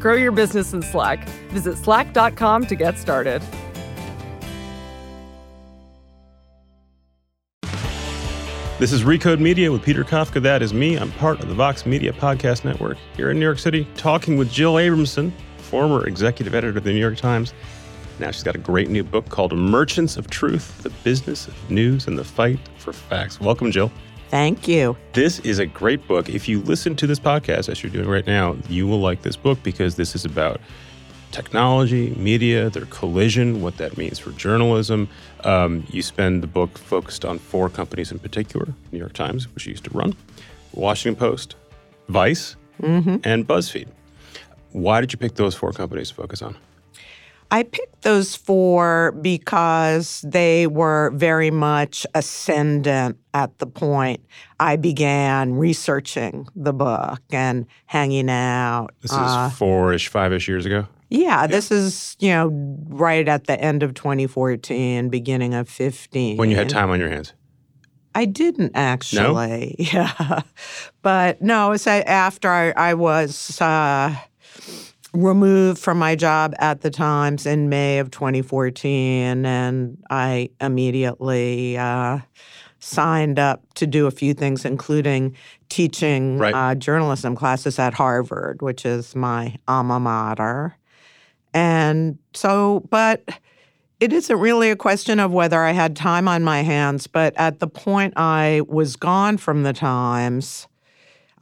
Grow your business in Slack. Visit slack.com to get started. This is Recode Media with Peter Kafka. That is me. I'm part of the Vox Media Podcast Network here in New York City, talking with Jill Abramson, former executive editor of the New York Times. Now she's got a great new book called Merchants of Truth The Business of News and the Fight for Facts. Welcome, Jill. Thank you. This is a great book. If you listen to this podcast, as you're doing right now, you will like this book because this is about technology, media, their collision, what that means for journalism. Um, you spend the book focused on four companies in particular New York Times, which you used to run, Washington Post, Vice, and BuzzFeed. Why did you pick those four companies to focus on? I picked those four because they were very much ascendant at the point I began researching the book and hanging out. This Uh, is four ish, five ish years ago. yeah, this is, you know, right at the end of 2014, beginning of 15. When you had time on your hands. I didn't actually. No? Yeah. But no, it's after I, I was uh, removed from my job at the Times in May of 2014, and I immediately uh, signed up to do a few things, including teaching Right. uh, journalism classes at Harvard, which is my alma mater. And so, but it isn't really a question of whether I had time on my hands, but at the point I was gone from the Times,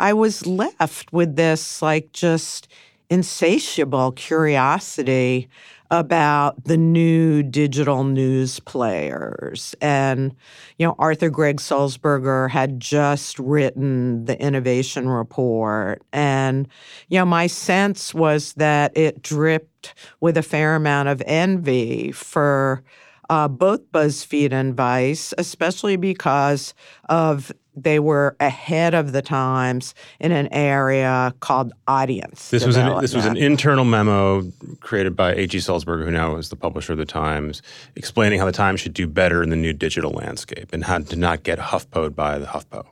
I was left with this like just insatiable curiosity about the new digital news players. And, you know, Arthur Gregg Sulzberger had just written the innovation report. And, you know, my sense was that it dripped with a fair amount of envy for uh, both BuzzFeed and Vice, especially because of they were ahead of the times in an area called audience. This was an, this was an internal memo created by A.G. Sulzberger, who now is the publisher of the Times, explaining how the Times should do better in the new digital landscape and how to not get HuffPo'd by the HuffPo,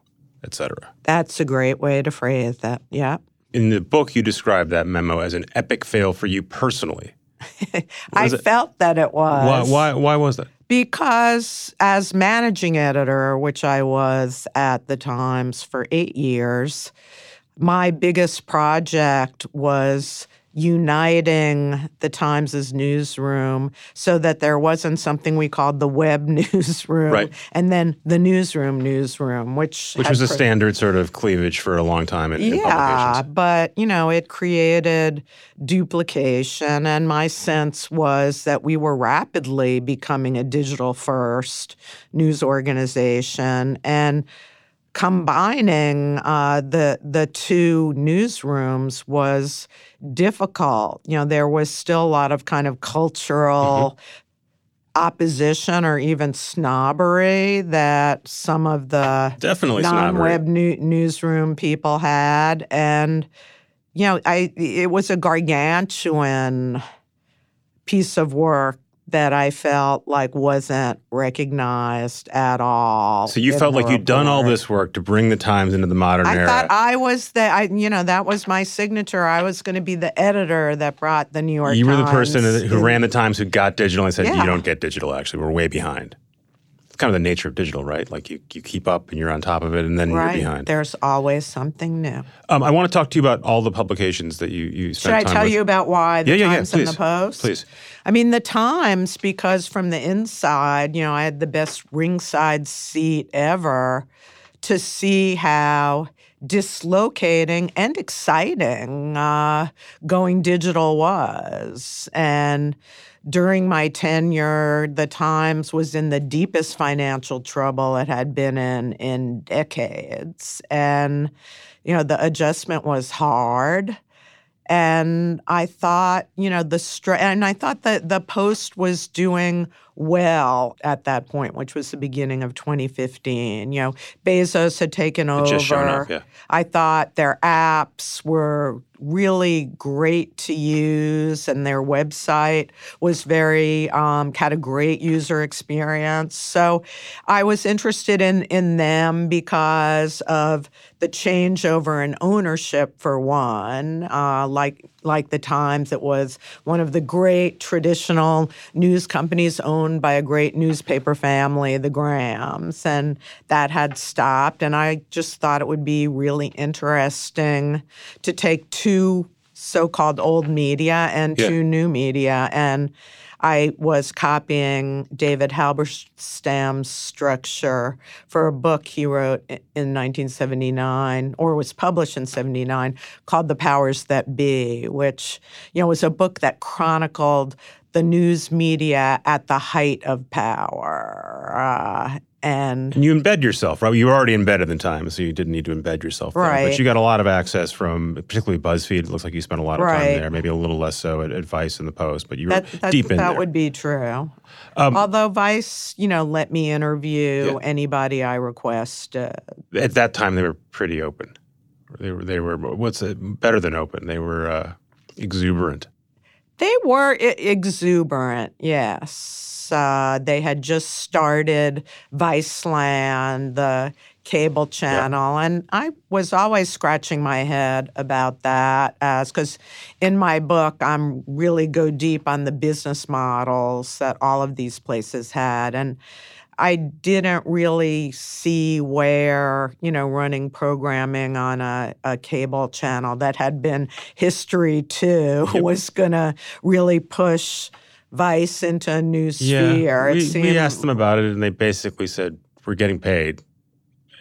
et cetera. That's a great way to phrase that. Yeah. In the book, you describe that memo as an epic fail for you personally. I felt that it was. Why, why, why was that? Because as managing editor, which I was at the Times for eight years, my biggest project was uniting the Times' newsroom so that there wasn't something we called the web newsroom Right. and then the newsroom newsroom, which Which was a standard sort of cleavage for a long time in, in yeah, publications. but you know, it created duplication, and my sense was that we were rapidly becoming a digital first news organization, and combining uh, the the two newsrooms was difficult. You know, there was still a lot of kind of cultural opposition or even snobbery that some of the Definitely non-web new- newsroom people had. And you know i it was a gargantuan piece of work that i felt like wasn't recognized at all So you felt like you'd done all this work to bring the Times into the modern I era. thought I was the, I, you know, that was my signature. I was going to be the editor that brought the New York. you were the person who ran the Times who got digital and said, Yeah. "You don't get digital. Actually, we're way behind." Kind of the nature of digital, right? Like you, you keep up and you're on top of it, and then right. you're behind. There's always something new. Um, I want to talk to you about all the publications that you you Should I tell with. you about why the Yeah, yeah, yeah, Times and the. Post? Please. I mean, the Times, because from the inside, you know, I had the best ringside seat ever to see how dislocating and exciting uh, going digital was. And during my tenure, the Times was in the deepest financial trouble it had been in in decades. And, you know, the adjustment was hard. And I thought, you know, the str- and I thought that the Post was doing well at that point, which was the beginning of 2015. You know, Bezos had taken over. just shown up, yeah. I thought their apps were really great to use, and their website was very um, had a great user experience. So I was interested in in them because of the changeover in ownership, for one. Uh, like like the Times, it was one of the great traditional news companies owned by a great newspaper family, the Grahams, and that had stopped. And I just thought it would be really interesting to take two so-called old media and Yeah. two new media and I was copying David Halberstam's structure for a book he wrote in 1979, or was published in 79, called The Powers That Be, which you know was a book that chronicled the news media at the height of power. Uh, and And you embed yourself, right? You were already embedded in time, so you didn't need to embed yourself. there. But you got a lot of access from, particularly BuzzFeed. It looks like you spent a lot of time Right. there. Maybe a little less so at, at Vice in the Post, but you were that, that, deep in that there. Um, would be true. Although Vice, you know, let me interview Yeah. anybody I requested. at that time, they were pretty open. They were. They were. What's it? Better than open. They were uh, exuberant. They were I- exuberant, yes. Uh, they had just started Viceland, the cable channel, and I was always scratching my head about that, as because in my book I'm really go deep on the business models that all of these places had, and I didn't really see where, you know, running programming on a, a cable channel that had been history too was going to really push Vice into a new sphere. It we, seemed, we asked them about it, and they basically said we're getting paid,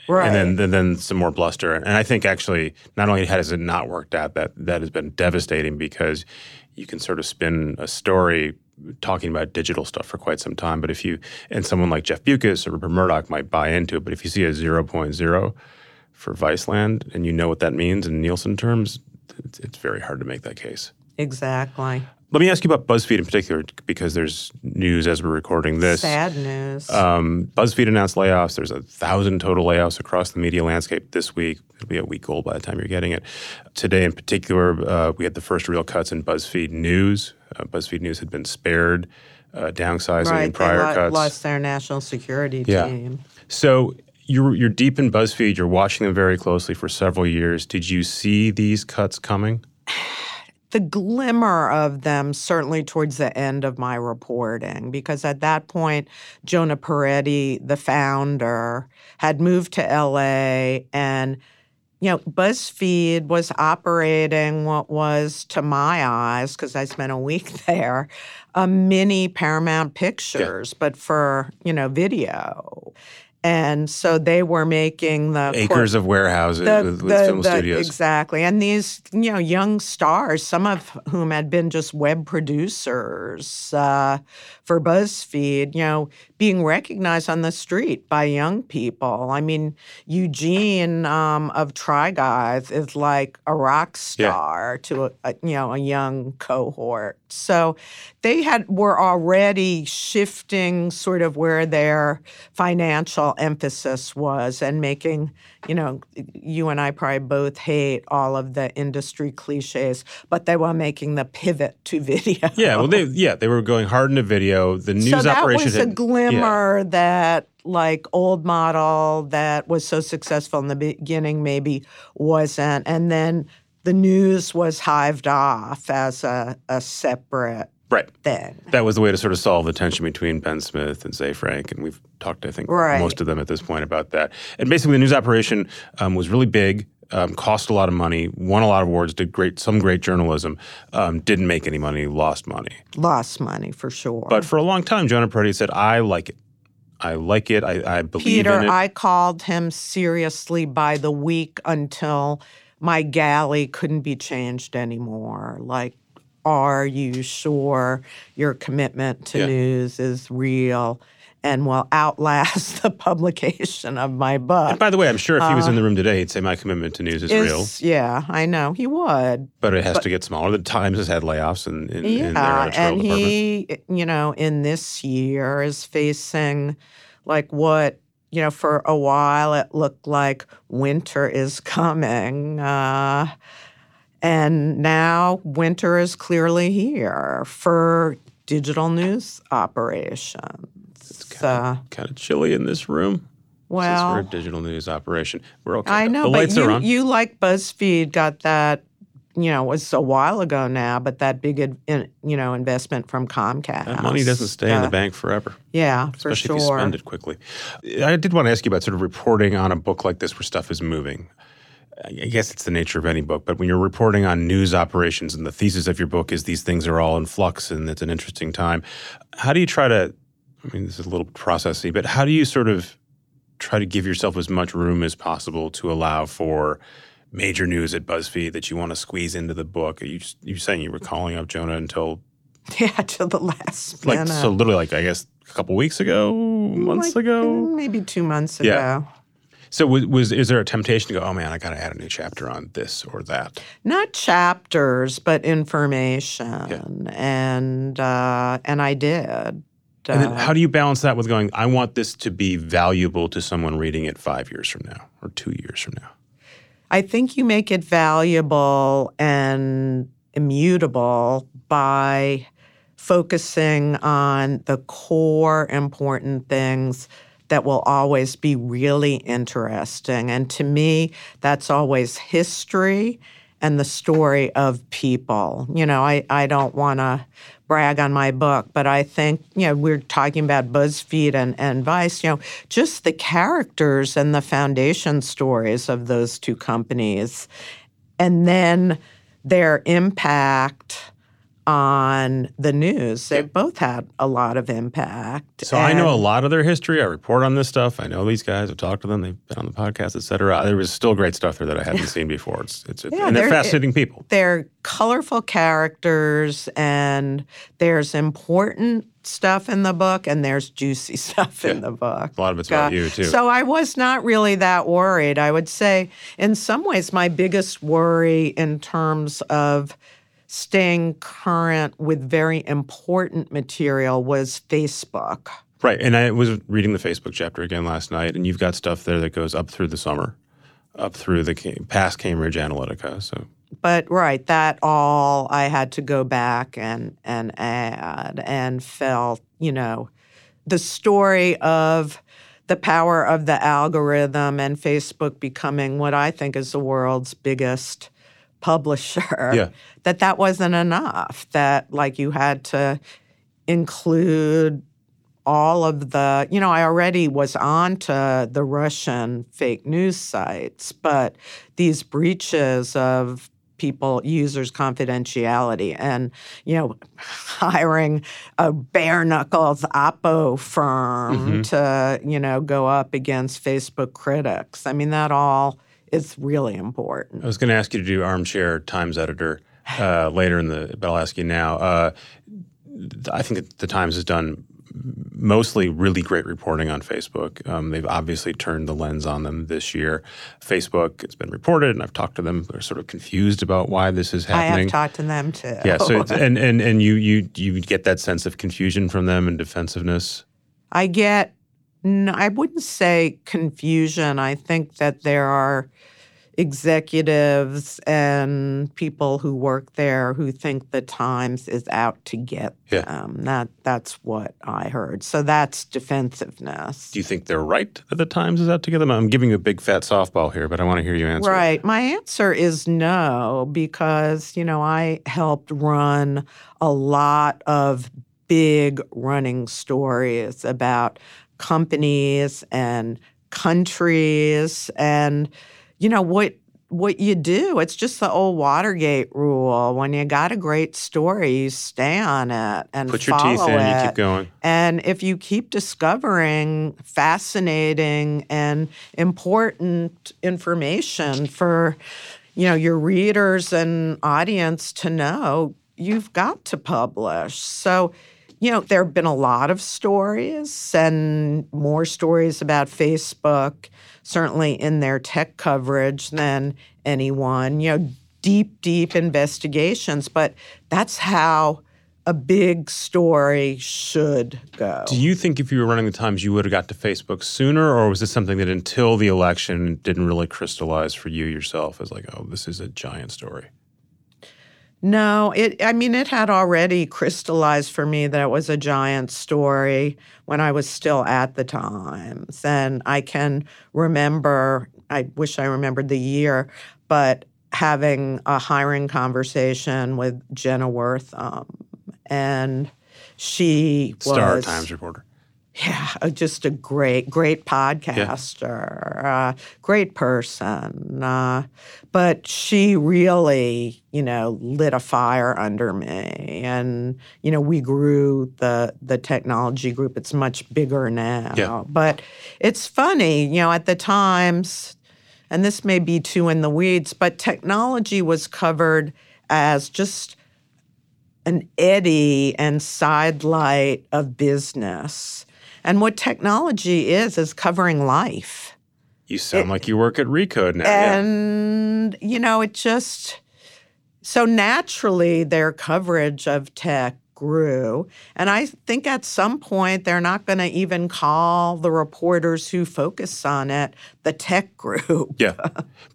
right. and then and then some more bluster. And I think actually, not only has it not worked out, that that has been devastating because you can sort of spin a story talking about digital stuff for quite some time. But if you and someone like Jeff Bewkes or Rupert Murdoch might buy into it, but if you see a 0.0 for Viceland and you know what that means in Nielsen terms, it's, it's very hard to make that case. exactly. Let me ask you about BuzzFeed in particular, because there's news as we're recording this. Sad news. Um, BuzzFeed announced layoffs. There's a thousand total layoffs across the media landscape this week. It'll be a week old by the time you're getting it. Today, in particular, uh, we had the first real cuts in BuzzFeed News. Uh, BuzzFeed News had been spared uh, downsizing right. in prior lo- cuts. lost their national security Yeah. team. So you're you're deep in BuzzFeed. You're watching them very closely for several years. Did you see these cuts coming? the glimmer of them certainly towards the end of my reporting because at that point jonah peretti the founder had moved to la and you know buzzfeed was operating what was to my eyes because i spent a week there a mini paramount pictures but for you know video and so they were making the cor- Acres of warehouses the- with, with the- film the- studios. Exactly. And these, you know, young stars, some of whom had been just web producers uh, for BuzzFeed, you know, being recognized on the street by young people. I mean, Eugene um, of Try Guys is like a rock Yeah. star to a, a you know a young cohort. So they had were already shifting sort of where their financial emphasis was and making, you know, you and I probably both hate all of the industry cliches, but they were making the pivot to video. yeah, well, they yeah they were going hard into video. The news so that operation was a had, yeah. glimmer that like old model that was so successful in the beginning maybe wasn't and then the news was hived off as a, a separate Right. thing. That was the way to sort of solve the tension between Ben Smith and Ze Frank, and we've talked, I think, Right. most of them at this point about that. And basically, the news operation um, was really big, um, cost a lot of money, won a lot of awards, did great, some great journalism, um, didn't make any money, lost money. Lost money for sure. But for a long time, Jonah Peretti said, "I like it. I like it. I, I believe Peter, in it." I called him seriously by the week until my galley couldn't be changed anymore. Like, are you sure your commitment to Yeah. news is real and will outlast the publication of my book? and by the way, I'm sure if he was in the room today, he'd say, "My commitment to news is, real." Uh, Yeah, I know he would. But it has to get smaller. The Times has had layoffs in, in, in their Yeah, editorial and department. he, you know, in this year is facing like what you know. For a while, it looked like winter is coming, uh, and now winter is clearly here for digital news operations. Uh, kind of chilly in this room. well, Since we're a digital news operation, we're okay. I know, the but lights you, are on. you like BuzzFeed got that, you know, it was a while ago now, but that big, in, you know, investment from Comcast. that money doesn't stay in the Uh, bank forever, Yeah, for especially sure. if you spend it quickly. I did want to ask you about sort of reporting on a book like this where stuff is moving. I guess it's the nature of any book, but when you're reporting on news operations and the thesis of your book is these things are all in flux and it's an interesting time, how do you try to? I mean, this is a little processy, but how do you sort of try to give yourself as much room as possible to allow for major news at BuzzFeed that you want to squeeze into the book? Are you you saying you were calling up Jonah until Yeah, to the last like minute. so literally like I guess a couple weeks ago, months Like, ago. maybe two months ago. Yeah. So was, was is there a temptation to go? Oh man, I got to add a new chapter on this or that. Not chapters, but information, and uh, and I did. And then Uh, how do you balance that with going? I want this to be valuable to someone reading it five years from now or two years from now. I think you make it valuable and immutable by focusing on the core important things that will always be really interesting. And to me, that's always history and the story of people. You know, I, I don't want to brag on my book, but I think, you know, we're talking about BuzzFeed and, and Vice, you know, just the characters and the foundation stories of those two companies, and then their impact on the news. They both had a lot of impact. So I know a lot of their history. I report on this stuff. I know these guys. I've talked to them. They've been on the podcast, et cetera. There was still great stuff there that I hadn't seen before. It's, it's, Yeah, and they're they're- fascinating people. they're colorful characters and there's important stuff in the book and there's juicy stuff in the book. A lot of it's about Uh, you too. So I was not really that worried. I would say, in some ways, my biggest worry in terms of staying current with very important material was Facebook. Right. And I was reading the Facebook chapter again last night, and you've got stuff there that goes up through the summer, up through the past Cambridge Analytica. So But right, that all I had to go back and and add and felt, you know, the story of the power of the algorithm and Facebook becoming what I think is the world's biggest publisher. Yeah. That that wasn't enough. That like you had to include all of the, you know, I already was on to the Russian fake news sites, but these breaches of people, users' confidentiality and, you know, hiring a bare knuckles Oppo firm mm-hmm. to, you know, go up against Facebook critics. I mean, that all is really important. I was going to ask you to do armchair Times editor uh, later in the, but I'll ask you now. Uh, I think the Times has done mostly really great reporting on Facebook. Um, they've obviously turned the lens on them this year. Facebook, it's been reported, and I've talked to them. They're sort of confused about why this is happening. I have talked to them too. yeah. So it's, and and and you you you get that sense of confusion from them and defensiveness. I get, no, I wouldn't say confusion. I think that there are executives and people who work there who think the Times is out to get Yeah. them. That that's what I heard. So that's defensiveness. Do you think they're right that the Times is out to get them? I'm giving you a big fat softball here, but I want to hear you answer. it. Right. My answer is no, because, you know, I helped run a lot of big running stories about companies and countries and, you know, what what you do. It's just the old Watergate rule. When you got a great story, you stay on it and Put your teeth in, you keep going. And if you keep discovering fascinating and important information for, you know, your readers and audience to know, you've got to publish. So, you know, there have been a lot of stories and more stories about Facebook, certainly in their tech coverage than anyone, you know, deep, deep investigations. But that's how a big story should go. Do you think if you were running the Times, you would have got to Facebook sooner, or was this something that until the election didn't really crystallize for you yourself as like, oh, this is a giant story? No, it I mean it had already crystallized for me that it was a giant story when I was still at the Times. And I can remember I wish I remembered the year, but having a hiring conversation with Jenna Wortham and she Star was Star Times reporter. Yeah, uh, just a great, great podcaster, uh, great person. Uh, but she really, you know, lit a fire under me, and you know, we grew the the technology group. It's much bigger now. Yeah. But it's funny, you know, at the times, and this may be too in the weeds, but technology was covered as just an eddy and sidelight of business. And what technology is, is covering life. You sound like you work at Recode now. yeah. And, you know, it just, so naturally their coverage of tech grew. And I think at some point they're not going to even call the reporters who focus on it the tech group. Yeah,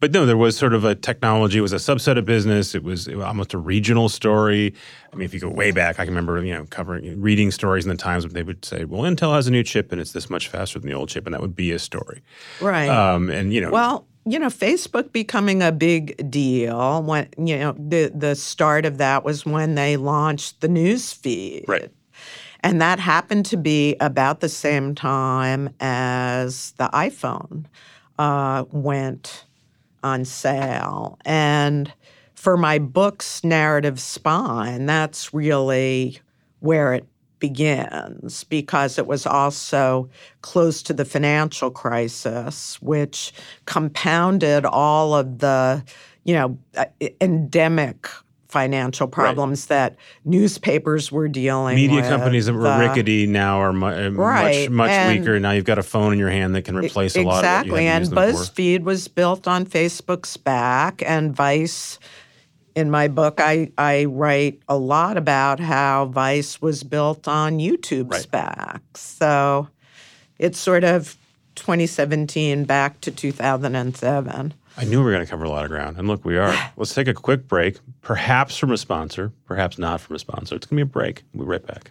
but no, there was sort of a technology. It was a subset of business. It was, it was almost a regional story. I mean, if you go way back, I can remember you know covering reading stories in the Times. Where they would say, "Well, Intel has a new chip, and it's this much faster than the old chip," and that would be a story. Right. Um, and you know, Well, you know, Facebook becoming a big deal when you know the the start of that was when they launched the news feed. Right. And that happened to be about the same time as the iPhone uh, went on sale. And for my book's narrative spine, that's really where it begins because it was also close to the financial crisis, which compounded all of the, you know, uh, endemic financial problems that newspapers were dealing media with. companies that were the- rickety now are mu- uh, Right, much much and- weaker. Now you've got a phone in your hand that can replace a lot of exactly, and to use them for. BuzzFeed was built on Facebook's back, and Vice. In my book, I, I write a lot about how Vice was built on YouTube's Right. back. So it's sort of 2017 back to 2007. I knew we were going to cover a lot of ground. And look, we are. Let's take a quick break, perhaps from a sponsor, perhaps not from a sponsor. It's going to be a break. We'll be right back.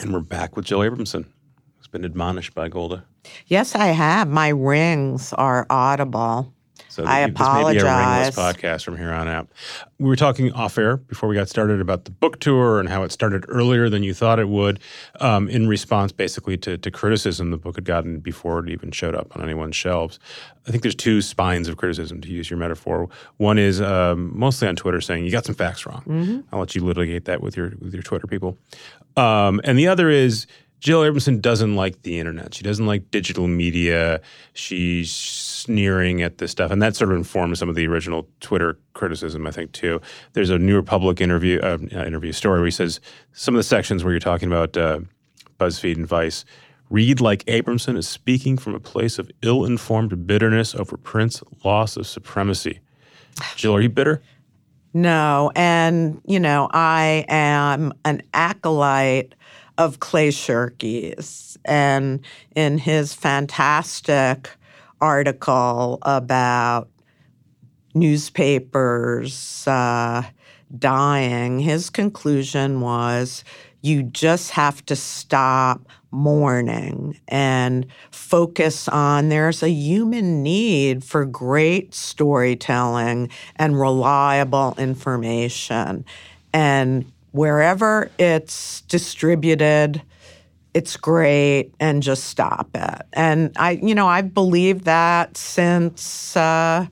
And we're back with Jill Abramson, who's been admonished by Golda. Yes, I have. My rings are audible. So I th- this may be a ringless podcast from here on out. We were talking off air before we got started about the book tour and how it started earlier than you thought it would, um, in response basically to, to criticism the book had gotten before it even showed up on anyone's shelves. I think there's two spines of criticism, to use your metaphor. One is um, mostly on Twitter saying you got some facts wrong. I'll let you litigate that with your with your Twitter people. Um, and the other is Jill Abramson doesn't like the internet. She doesn't like digital media. She's sneering at this stuff, and that sort of informs some of the original Twitter criticism, I think, too. There's a New Republic interview uh, interview story where he says some of the sections where you're talking about uh, BuzzFeed and Vice read like Abramson is speaking from a place of ill-informed bitterness over Print's loss of supremacy. Jill, are you bitter? No, and you know, I am an acolyte of Clay Shirky's, and in his fantastic article about newspapers uh, dying, his conclusion was you just have to stop mourning and focus on there's a human need for great storytelling and reliable information. And wherever it's distributed, it's great and just stop it. And I, you know, I've believed that since uh,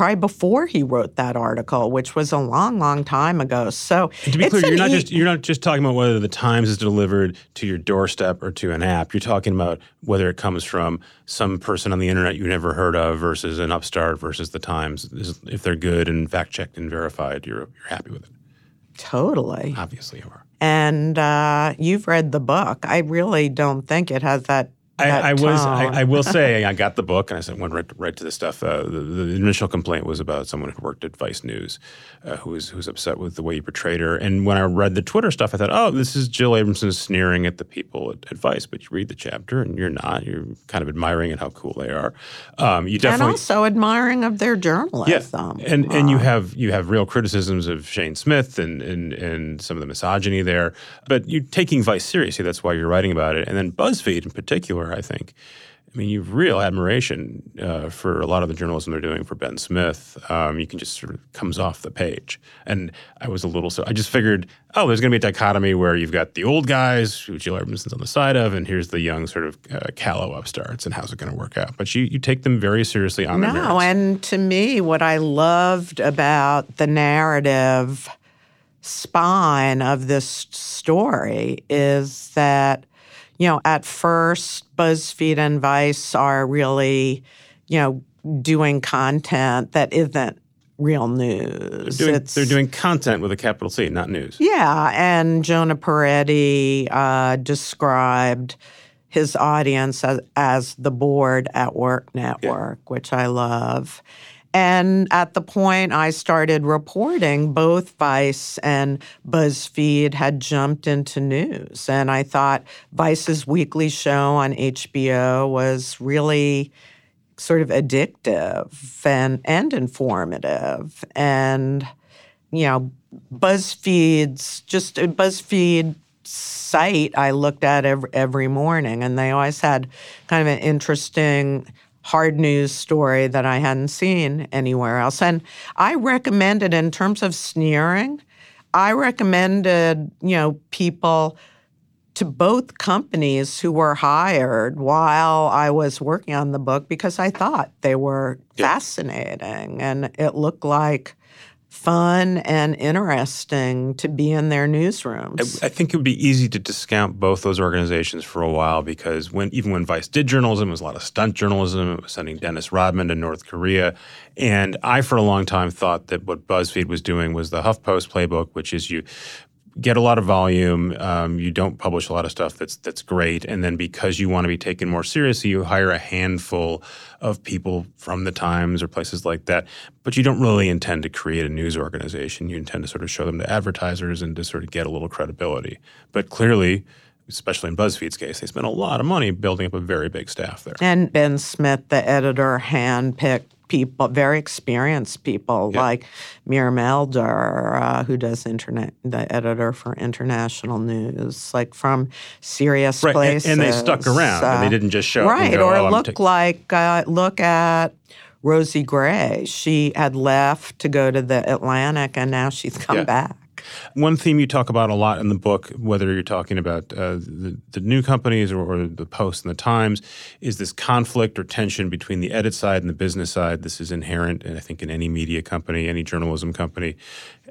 probably before he wrote that article, which was a long, long time ago. So And to be it's clear, you're not e- just you're not just talking about whether the Times is delivered to your doorstep or to an app. You're talking about whether it comes from some person on the internet you never heard of versus an upstart versus the Times. If they're good and fact checked and verified, you're you're happy with it. totally. Obviously, you are. And uh, you've read the book. I really don't think it has that. I, I was. I. I will say, I got the book and I said, went right, right to the stuff. Uh, the, the initial complaint was about someone who worked at Vice News, uh, who was who was upset with the way you portrayed her. And when I read the Twitter stuff, I thought, oh, this is Jill Abramson sneering at the people at, at Vice. But you read the chapter and you're not. You're kind of admiring at how cool they are. Um, you and also admiring of their journalism. Yeah, and and you Uh, have you have real criticisms of Shane Smith and and and some of the misogyny there, but you're taking Vice seriously. That's why you're writing about it. And then BuzzFeed in particular, I think. I mean, you've real admiration uh, for a lot of the journalism they're doing for Ben Smith. Um, you can just sort of comes off the page, and I was a little so I just figured, oh, there's going to be a dichotomy where you've got the old guys who Jill Abramson's on the side of, and here's the young sort of uh, callow upstarts, and how's it going to work out? But you you take them very seriously on No, merits. and to me, what I loved about the narrative spine of this story is that, you know, at first, BuzzFeed and Vice are really, you know, doing content that isn't real news. doing, they're doing content with a capital C, not news. yeah, and Jonah Peretti uh, described his audience as, as the Bored at Work Network, which I love. And at the point I started reporting, both Vice and BuzzFeed had jumped into news. And I thought Vice's weekly show on HBO was really sort of addictive and, and informative. And you know, BuzzFeed's just a BuzzFeed site I looked at every, every morning, and they always had kind of an interesting hard news story that I hadn't seen anywhere else. And I recommended, in terms of sneering, I recommended, you know, people to both companies who were hired while I was working on the book because I thought they were fascinating and it looked like fun and interesting to be in their newsrooms. I think it would be easy to discount both those organizations for a while because when even when Vice did journalism, it was a lot of stunt journalism. It was sending Dennis Rodman to North Korea, and I for a long time thought that what BuzzFeed was doing was the HuffPost playbook, which is you get a lot of volume, um, you don't publish a lot of stuff that's that's great, and then because you want to be taken more seriously, you hire a handful of people from the Times or places like that. But you don't really intend to create a news organization. You intend to sort of show them to advertisers and to sort of get a little credibility. But clearly, especially in BuzzFeed's case, they spent a lot of money building up a very big staff there. and Ben Smith, the editor, handpicked people, very experienced people Yeah. like Miriam Elder, uh, who does internet, the editor for international news, like from serious Right, and- places. and they stuck around, and they didn't just show up Right, go, or "Oh, look taking-" like uh, look at. Rosie Gray. She had left to go to the Atlantic, and now she's come Yeah. back. One theme you talk about a lot in the book, whether you're talking about uh, the, the, new companies or, or, the Post and the Times, is this conflict or tension between the edit side and the business side. This is inherent, and I think, in any media company, any journalism company,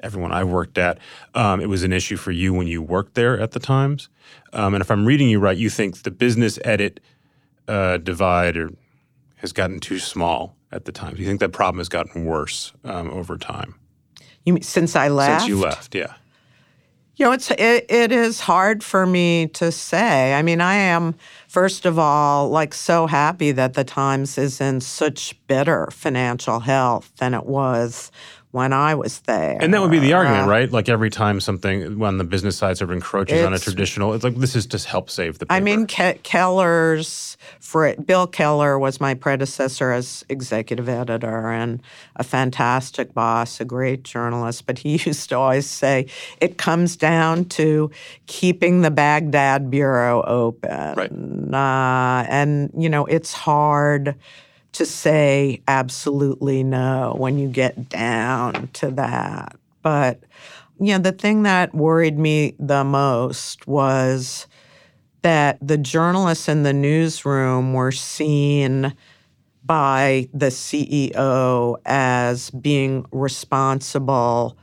everyone I've worked at. Um, it was an issue for you when you worked there at the Times. Um, and if I'm reading you right, you think the business edit uh, divide or, has gotten too small at the Times. You think that problem has gotten worse um, over time? You mean since I left? Since you left, yeah. You know, it's it, it is hard for me to say. I mean, I am first of all like so happy that the Times is in such better financial health than it was when I was there. And that would be the argument, uh, right? Like every time something on the business side sort of encroaches on a traditional, it's like this is just help save the paper. I mean, Ke- Keller's, for Bill Keller was my predecessor as executive editor and a fantastic boss, a great journalist. But he used to always say it comes down to keeping the Baghdad bureau open. Right. Uh, and, you know, it's hard to say absolutely no when you get down to that. But, you know, the thing that worried me the most was that the journalists in the newsroom were seen by the CEO as being responsible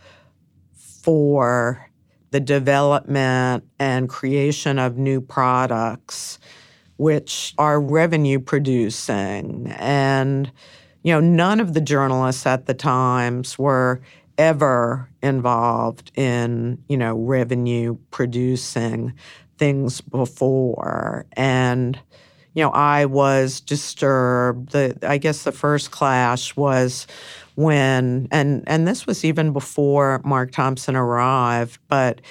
for the development and creation of new products which are revenue producing. And, you know, none of the journalists at the Times were ever involved in, you know, revenue producing things before. And, you know, I was disturbed. The I guess the first clash was when and and this was even before Mark Thompson arrived, but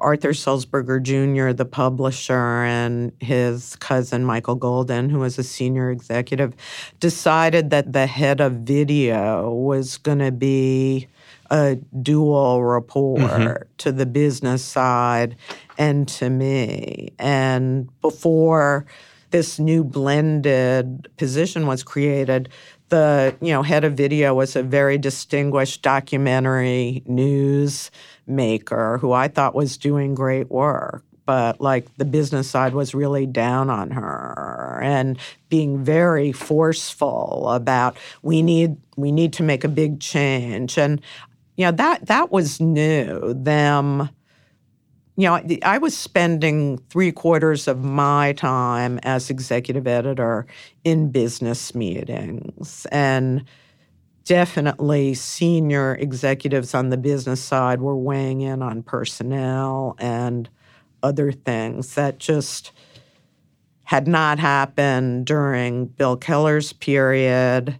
Arthur Sulzberger Jr., the publisher, and his cousin Michael Golden, who was a senior executive, decided that the head of video was going to be a dual report mm-hmm. to the business side and to me. And before this new blended position was created, the you know head of video was a very distinguished documentary news maker who I thought was doing great work. But like the business side was really down on her and being very forceful about we need we need to make a big change. And you know that that was new. Them you know, I was spending three quarters of my time as executive editor in business meetings. And definitely senior executives on the business side were weighing in on personnel and other things that just had not happened during Bill Keller's period.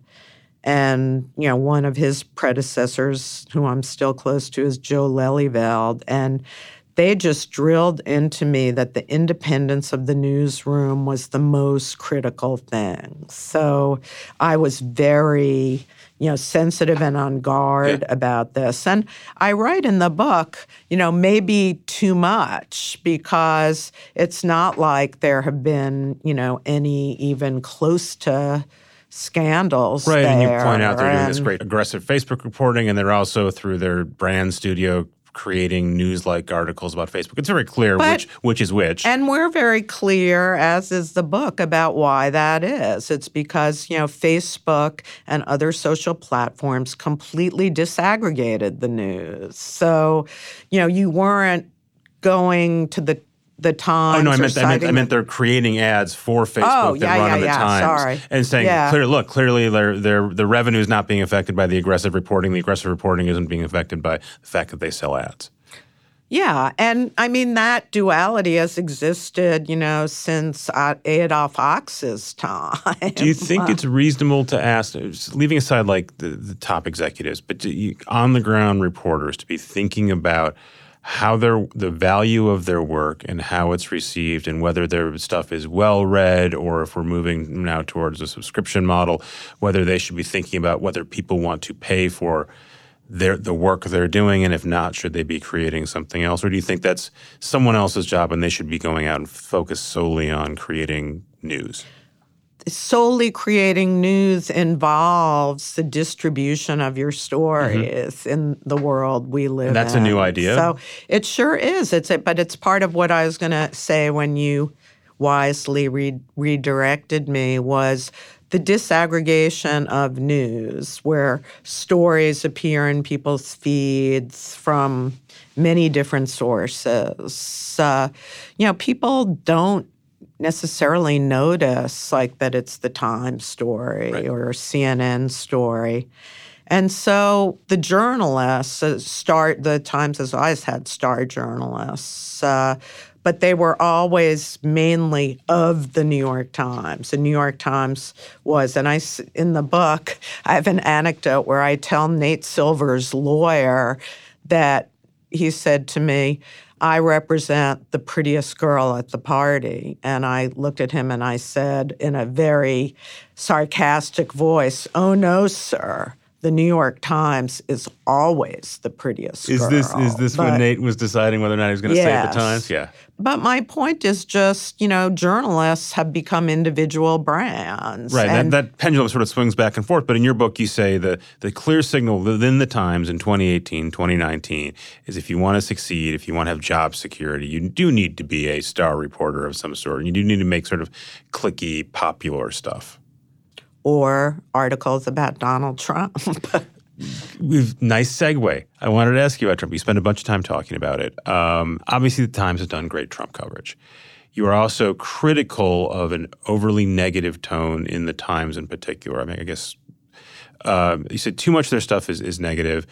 And, you know, one of his predecessors, who I'm still close to, is Joe Lelyveld. And they just drilled into me that the independence of the newsroom was the most critical thing. So I was very you know, sensitive and on guard yeah. about this. And I write in the book, you know, maybe too much because it's not like there have been, you know, any even close to scandals. Right, there. and you point out they're doing this great aggressive Facebook reporting, and they're also through their brand studio creating news-like articles about Facebook. It's very clear but, which which is which. And we're very clear, as is the book, about why that is. It's because, you know, Facebook and other social platforms completely disaggregated the news. So, you know, you weren't going to the the Times. Oh no, I meant I meant, I meant they're creating ads for oh, Facebook oh, that run yeah, on the yeah, Times sorry. and saying, yeah. clear, look, clearly their their the revenue is not being affected by the aggressive reporting. The aggressive reporting isn't being affected by the fact that they sell ads. Yeah, and I mean that duality has existed, you know, since uh, Adolf Ochs's time. Do you think it's reasonable to ask, leaving aside like the, the top executives, but you, on the ground reporters to be thinking about how their the value of their work and how it's received and whether their stuff is well read or if we're moving now towards a subscription model whether they should be thinking about whether people want to pay for their the work they're doing and if not should they be creating something else? Or do you think that's someone else's job and they should be going out and focus solely on creating news solely creating news involves the distribution of your stories in the world we live Mm-hmm. And that's a new idea? So it sure is. It's a, but it's part of what I was going to say when you wisely re- redirected me was the disaggregation of news where stories appear in people's feeds from many different sources. Uh, you know, people don't necessarily notice like that it's the Times story or CNN story. And so the journalists uh, start the Times has always had star journalists, uh, but they were always mainly of the New York Times. The New York Times was, and I in the book I have an anecdote where I tell Nate Silver's lawyer that he said to me, I represent the prettiest girl at the party. And I looked at him and I said in a very sarcastic voice, Oh, no, sir. The New York Times is always the prettiest Is girl. this is this But- when Nate was deciding whether or not he was going to say at the Times? Yeah. But my point is just, you know, journalists have become individual brands. Right. And that, that pendulum sort of swings back and forth. But in your book, you say the, the clear signal within the Times in 2018, 2019 is if you want to succeed, if you want to have job security, you do need to be a star reporter of some sort. And you do need to make sort of clicky, popular stuff. Or articles about Donald Trump. We've nice segue. I wanted to ask you about Trump. You spent a bunch of time talking about it. Um, obviously, the Times has done great Trump coverage. You are also critical of an overly negative tone in the Times, in particular. I mean, I guess um, you said too much of their stuff is, is negative.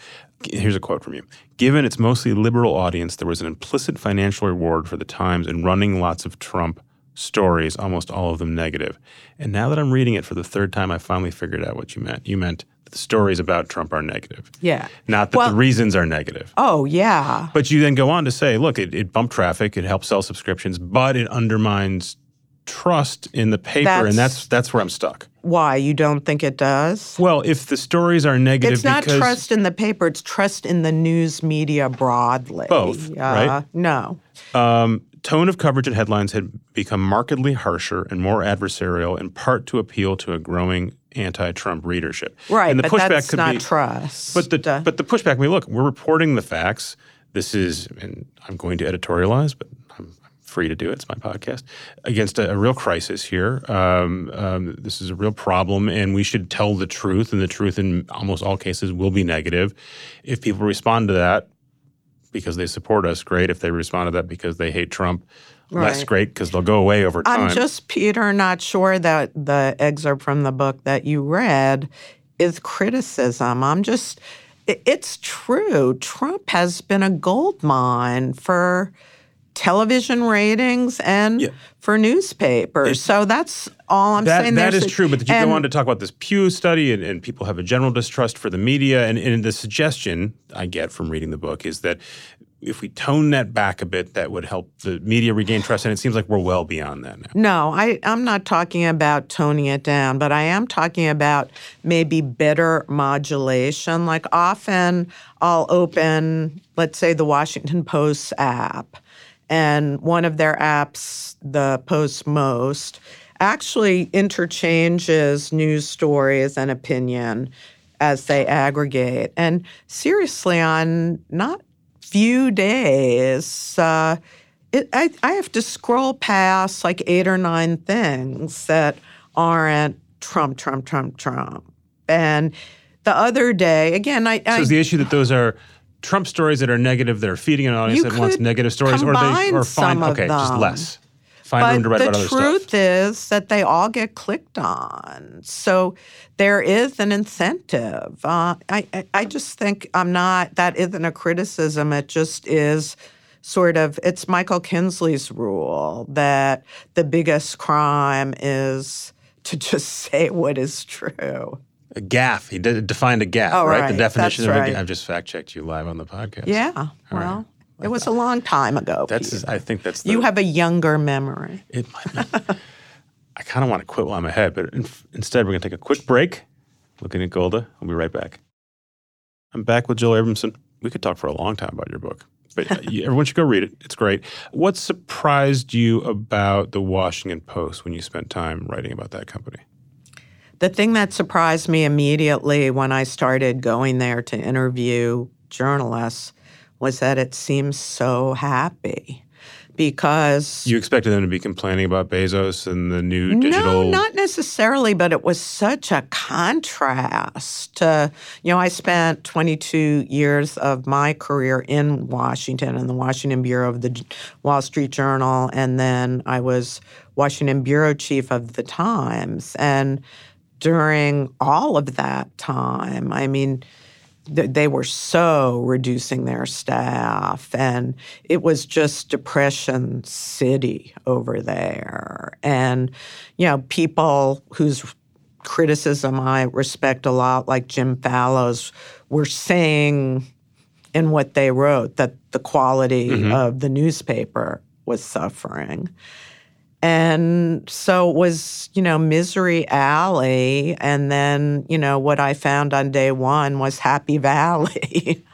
Here's a quote from you. Given its mostly liberal audience, there was an implicit financial reward for the Times in running lots of Trump stories, almost all of them negative. And now that I'm reading it for the third time, I finally figured out what you meant. You meant the stories about Trump are negative. Yeah. Not that Well- the reasons are negative. oh, yeah. But you then go on to say, look, it, it bumped traffic, it helps sell subscriptions, but it undermines trust in the paper, and That's- that's that's where I'm stuck. Why? You don't think it does? Well, if the stories are negative It's not trust in the paper, it's trust in the news media broadly. Both, Uh, right? No. um, tone of coverage and headlines had become markedly harsher and more adversarial, in part to appeal to a growing anti-Trump readership. Right, and the but pushback that's could not be, trust. But the Uh, but the pushback can be, look, we're reporting the facts. This is, and I'm going to editorialize, but I'm free to do it. It's my podcast against a, a real crisis here. Um, um, this is a real problem, and we should tell the truth. And the truth, in almost all cases, will be negative. If people respond to that because they support us, great. If they respond to that because they hate Trump, less great because they'll go away over time. I'm just, Peter, not sure that the excerpt from the book that you read is criticism. I'm just, it's true. Trump has been a gold mine for television ratings and for newspapers. so that's all I'm that, saying. that There's is a- true, but did you and- go on to talk about this Pew study and, and people have a general distrust for the media? And, and the suggestion I get from reading the book is that if we tone that back a bit, that would help the media regain trust. And it seems like we're well beyond that now. No, I, I'm not talking about toning it down, but I am talking about maybe better modulation. Like often I'll open, let's say, the Washington Post app, and one of their apps, the Post Most, actually interchanges news stories and opinion as they aggregate. And seriously, on not few days, uh, it, I, I have to scroll past like eight or nine things that aren't Trump, Trump, Trump, Trump. And the other day, again, I, So I is the issue that those are Trump stories that are negative, that are feeding an audience You that wants negative stories, or they or find okay, just less. Find room to write the about other truth stuff. is that they all get clicked on. So there is an incentive. Uh, I, I, I just think I'm not, that isn't a criticism. It just is sort of, it's Michael Kinsley's rule that the biggest crime is to just say what is true. A gaffe. He did, defined a gaffe, Oh, right? right. The definition That's of a gaffe. I've just fact checked you live on the podcast. Yeah. Well, it was a long time ago. That's. Peter. I think that's. The, you have a younger memory. It might be. I kind of want to quit while I'm ahead, but in, instead we're going to take a quick break. Looking at Golda, I'll be right back. I'm back with Jill Abramson. We could talk for a long time about your book. but uh, everyone should go read it. It's great. What surprised you about the Washington Post when you spent time writing about that company? The thing that surprised me immediately when I started going there to interview journalists was that it seems so happy because you expected them to be complaining about Bezos and the new digital. No, not necessarily, but it was such a contrast. To, you know, I spent 22 years of my career in Washington in the Washington bureau of the Wall Street Journal, and then I was Washington bureau chief of the Times. And during all of that time, I mean, they were so reducing their staff and it was just depression city over there and you know people whose criticism i respect a lot like jim fallows were saying in what they wrote that the quality mm-hmm. of the newspaper was suffering and so it was, you know, Misery Alley. And then, you know, what I found on day one was Happy Valley.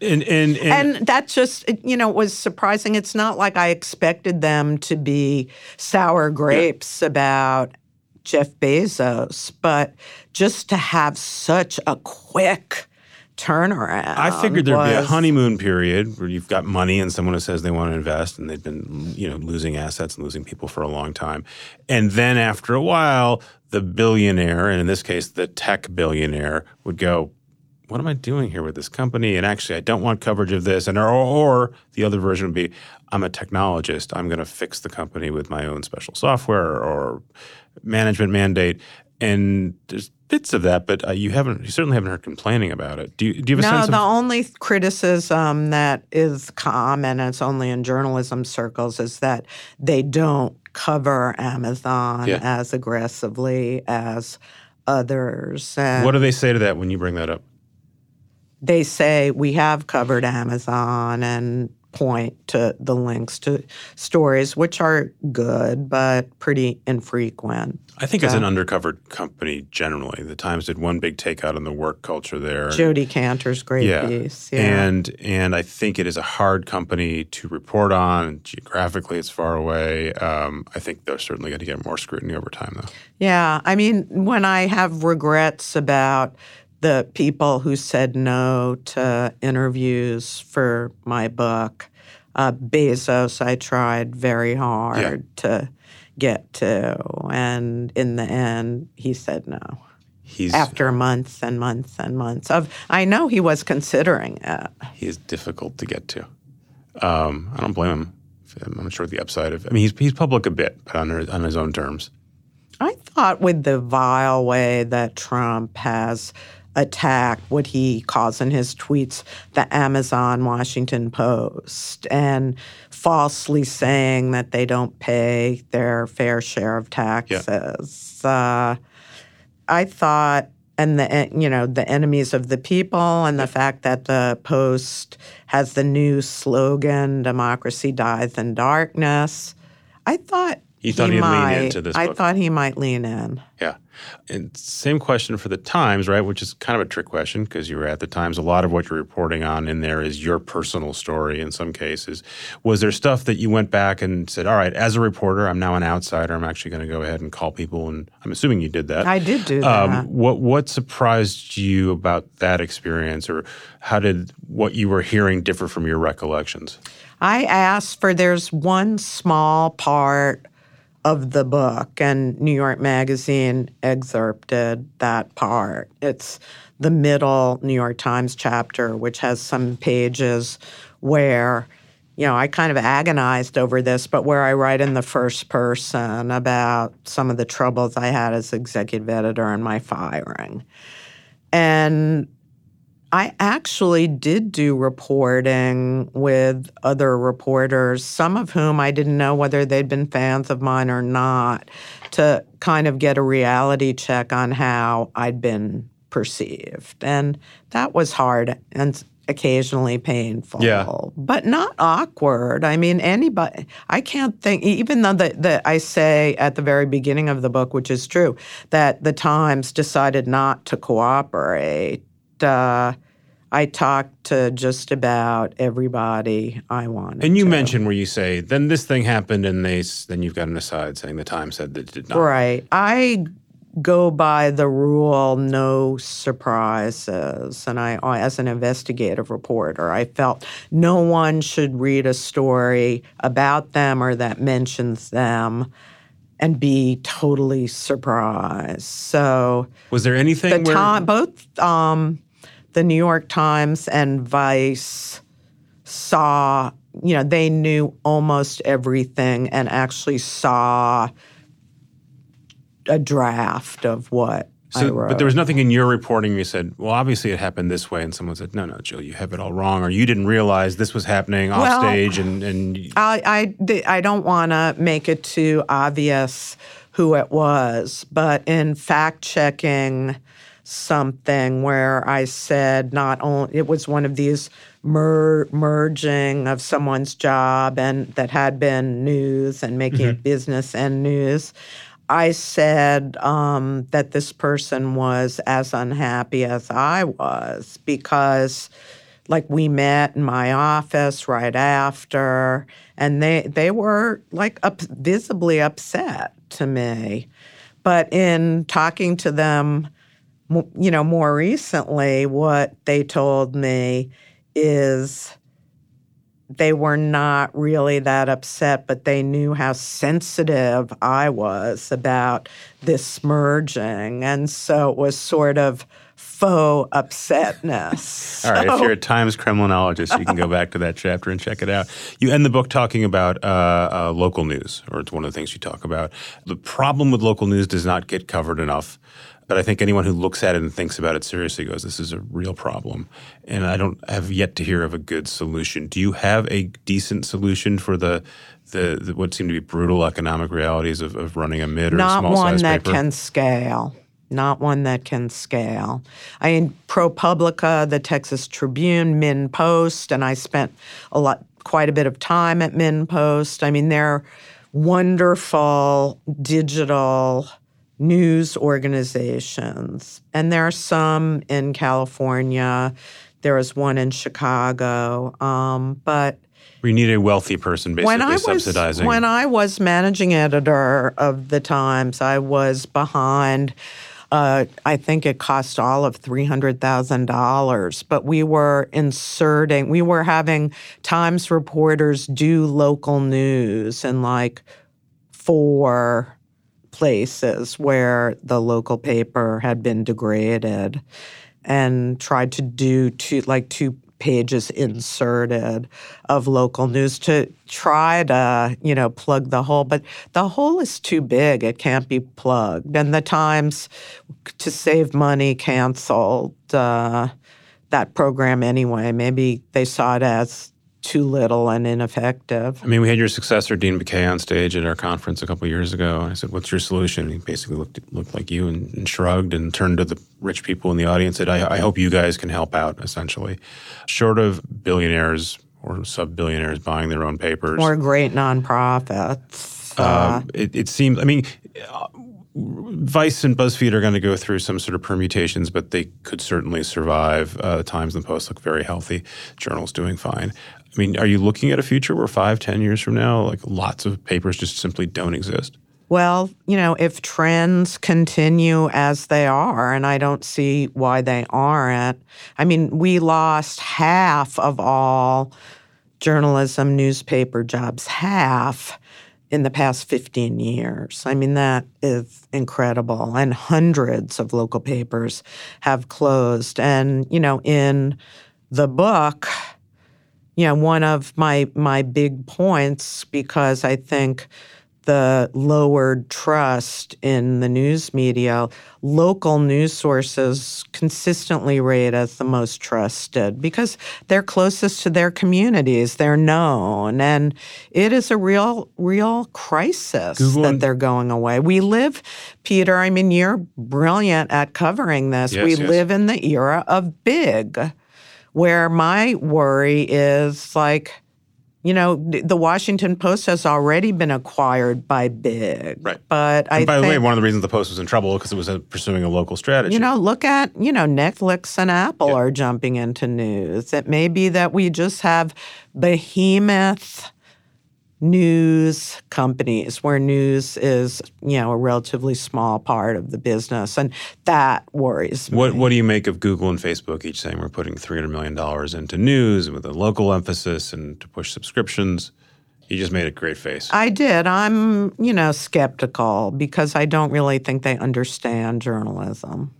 and, and, and, and, that just, you know, was surprising. It's not like I expected them to be sour grapes yeah. about Jeff Bezos, but just to have such a quick, turnaround. I figured there'd was, be a honeymoon period where you've got money and someone who says they want to invest and they've been, you know, losing assets and losing people for a long time. And then after a while, the billionaire, and in this case, the tech billionaire, would go, what am I doing here with this company? And actually, I don't want coverage of this. And or, or the other version would be, I'm a technologist. I'm going to fix the company with my own special software or management mandate. And there's bits of that, but uh, you haven't. You certainly haven't heard complaining about it. Do you? Do you have a no, sense? No, the only criticism that is common, and it's only in journalism circles, is that they don't cover Amazon yeah. as aggressively as others. And what do they say to that when you bring that up? They say we have covered Amazon and point to the links to stories, which are good but pretty infrequent. I think so. as an undercover company generally, the Times did one big takeout on the work culture there. Jodi Kantor's great yeah. piece. Yeah. And and I think it is a hard company to report on. Geographically, it's far away. Um, I think they're certainly going to get more scrutiny over time, though. Yeah. I mean, when I have regrets about the people who said no to interviews for my book. Uh, Bezos, I tried very hard yeah. to get to, and in the end, he said no. He's after months and months and months of. I know he was considering it. He is difficult to get to. Um, I don't blame him. I'm not sure the upside of. I mean, he's he's public a bit, but on on his own terms. I thought with the vile way that Trump has attack what he calls in his tweets the Amazon Washington Post and falsely saying that they don't pay their fair share of taxes. Yeah. Uh, I thought and the you know the enemies of the people and the fact that the post has the new slogan democracy dies in darkness i thought he thought he would lean into this i book. thought he might lean in yeah and same question for the Times, right? Which is kind of a trick question because you were at the Times. A lot of what you're reporting on in there is your personal story in some cases. Was there stuff that you went back and said, all right, as a reporter, I'm now an outsider. I'm actually going to go ahead and call people? And I'm assuming you did that. I did do um, that. What, what surprised you about that experience, or how did what you were hearing differ from your recollections? I asked for there's one small part of the book, and New York Magazine excerpted that part. It's the middle New York Times chapter, which has some pages where, you know, I kind of agonized over this, but where I write in the first person about some of the troubles I had as executive editor and my firing. And I actually did do reporting with other reporters, some of whom I didn't know whether they'd been fans of mine or not, to kind of get a reality check on how I'd been perceived. And that was hard and occasionally painful, yeah. but not awkward. I mean, anybody, I can't think, even though that the, I say at the very beginning of the book, which is true, that the Times decided not to cooperate. Uh, I talked to just about everybody I wanted. And you to. mentioned where you say, then this thing happened, and they then you've got an aside saying the Times said that it did not. Right. I go by the rule no surprises. And I, as an investigative reporter, I felt no one should read a story about them or that mentions them and be totally surprised. So Was there anything the where time, both um, the New York Times and Vice saw, you know, they knew almost everything and actually saw a draft of what I So, but there was nothing in your reporting. You said, "Well, obviously it happened this way," and someone said, "No, no, Jill, you have it all wrong," or you didn't realize this was happening off Well, stage, and and I, I, I don't want to make it too obvious who it was, but in fact checking something where I said not only it was one of these mer- merging of someone's job and that had been news and making it business and news. I said um, that this person was as unhappy as I was because like we met in my office right after and they they were like up, visibly upset to me but in talking to them you know more recently what they told me is they were not really that upset, but they knew how sensitive I was about this merging. And so it was sort of faux upsetness. All right, if you're a Times Kremlinologist, you can go back to that chapter and check it out. You end the book talking about uh, uh, local news, or it's one of the things you talk about. The problem with local news does not get covered enough. But I think anyone who looks at it and thinks about it seriously goes, "This is a real problem," and I don't have yet to hear of a good solution. Do you have a decent solution for the the, the what seem to be brutal economic realities of, of running a mid or not small one that paper? can scale. Not one that can scale. I mean, ProPublica, the Texas Tribune, MinnPost, and I spent a lot, quite a bit of time at MinnPost. I mean, they're wonderful digital news organizations, and there are some in California. There is one in Chicago, um, but We need a wealthy person basically when I was when I was managing editor of the Times, I was behind. Uh, I think it cost all of three hundred thousand dollars, but we were inserting. We were having Times reporters do local news in like four places where the local paper had been degraded and tried to do two like two pages inserted of local news to try to you know plug the hole. But the hole is too big. It can't be plugged. And the times to save money canceled uh, that program anyway. Maybe they saw it as too little and ineffective I mean, we had your successor, Dean Baquet, on stage at our conference a couple years ago. And I said, What's your solution? And he basically looked, looked like you and, and shrugged and turned to the rich people in the audience and said, I, I hope you guys can help out, essentially. Short of billionaires or sub billionaires buying their own papers. or great nonprofits uh, Um, it, it seems, I mean, uh, Vice and BuzzFeed are going to go through some sort of permutations, but they could certainly survive. Uh, the Times and the Post look very healthy. Journal's doing fine. I mean, are you looking at a future where five, ten years from now, like lots of papers just simply don't exist? Well, you know, if trends continue as they are, and I don't see why they aren't, I mean, we lost half of all journalism newspaper jobs, half in the past 15 years. I mean, that is incredible. And hundreds of local papers have closed. And, you know, in the book, you know, one of my my big points because I think the lowered trust in the news media, local news sources consistently rate as the most trusted because they're closest to their communities, they're known, and it is a real, real crisis Google that they're going away. We live, Peter. I mean, you're brilliant at covering this. Yes, we yes. live in the era of big where my worry is like you know, the Washington Post has already been acquired by Big. Right. But and I by the way, one of the reasons the Post was in trouble because it was uh, pursuing a local strategy. you know, look at, you know, Netflix and Apple Yeah. are jumping into news. It may be that we just have behemoth news companies where news is, you know, a relatively small part of the business. And that worries me. What What do you make of Google and Facebook each saying we're putting three hundred million dollars into news with a local emphasis and to push subscriptions? You just made a great face. I did. I'm, you know, skeptical because I don't really think they understand journalism.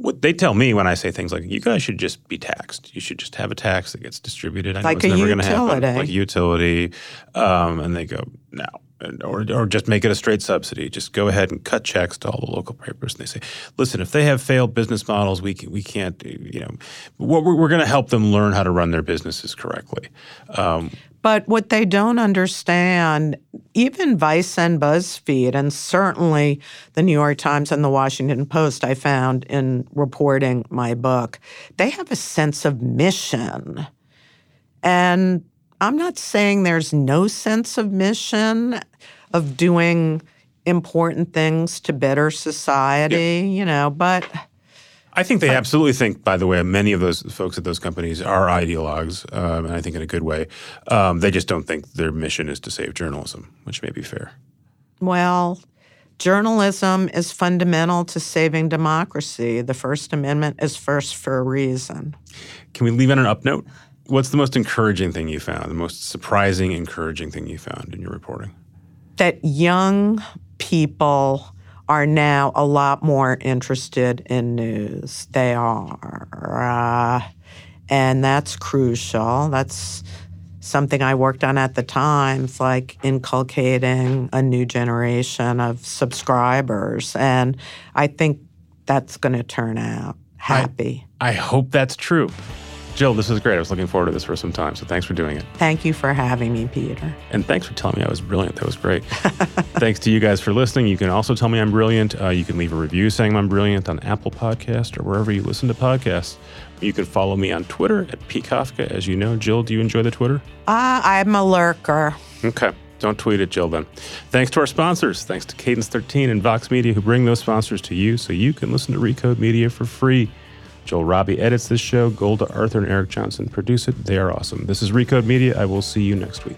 What they tell me when I say things like, "You guys should just be taxed. You should just have a tax that gets distributed." I know Like it's a never going to happen, like utility, um, and they go no, and, or or just make it a straight subsidy. Just go ahead and cut checks to all the local papers. And they say, "Listen, if they have failed business models, we can, we can't, you know, we're, we're going to help them learn how to run their businesses correctly." Um, But what they don't understand, even Vice and BuzzFeed, and certainly the New York Times and the Washington Post, I found in reporting my book, they have a sense of mission. And I'm not saying there's no sense of mission of doing important things to better society, you know, but I think they absolutely think, by the way, many of those folks at those companies are ideologues, um, and I think in a good way. Um, they just don't think their mission is to save journalism, which may be fair. Well, journalism is fundamental to saving democracy. The First Amendment is first for a reason. Can we leave on an up note? What's the most encouraging thing you found? The most surprising, encouraging thing you found in your reporting? That young people are now a lot more interested in news. They are. Uh, and that's crucial. That's something I worked on at the Times, like inculcating a new generation of subscribers. And I think that's going to turn out happy. I hope that's true. Jill, this is great. I was looking forward to this for some time, so thanks for doing it. Thank you for having me, Peter. And thanks for telling me I was brilliant. That was great. thanks to you guys for listening. You can also tell me I'm brilliant. Uh, you can leave a review saying I'm brilliant on Apple Podcast or wherever you listen to podcasts. You can follow me on Twitter at pkafka. As you know, Jill, do you enjoy the Twitter? Ah, I'm a lurker. Okay. Don't tweet at Jill then. Thanks to our sponsors. Thanks to Cadence 13 and Vox Media who bring those sponsors to you so you can listen to Recode Media for free. Joel Robbie edits this show. Golda Arthur and Eric Johnson produce it. They are awesome. This is Recode Media. I will see you next week.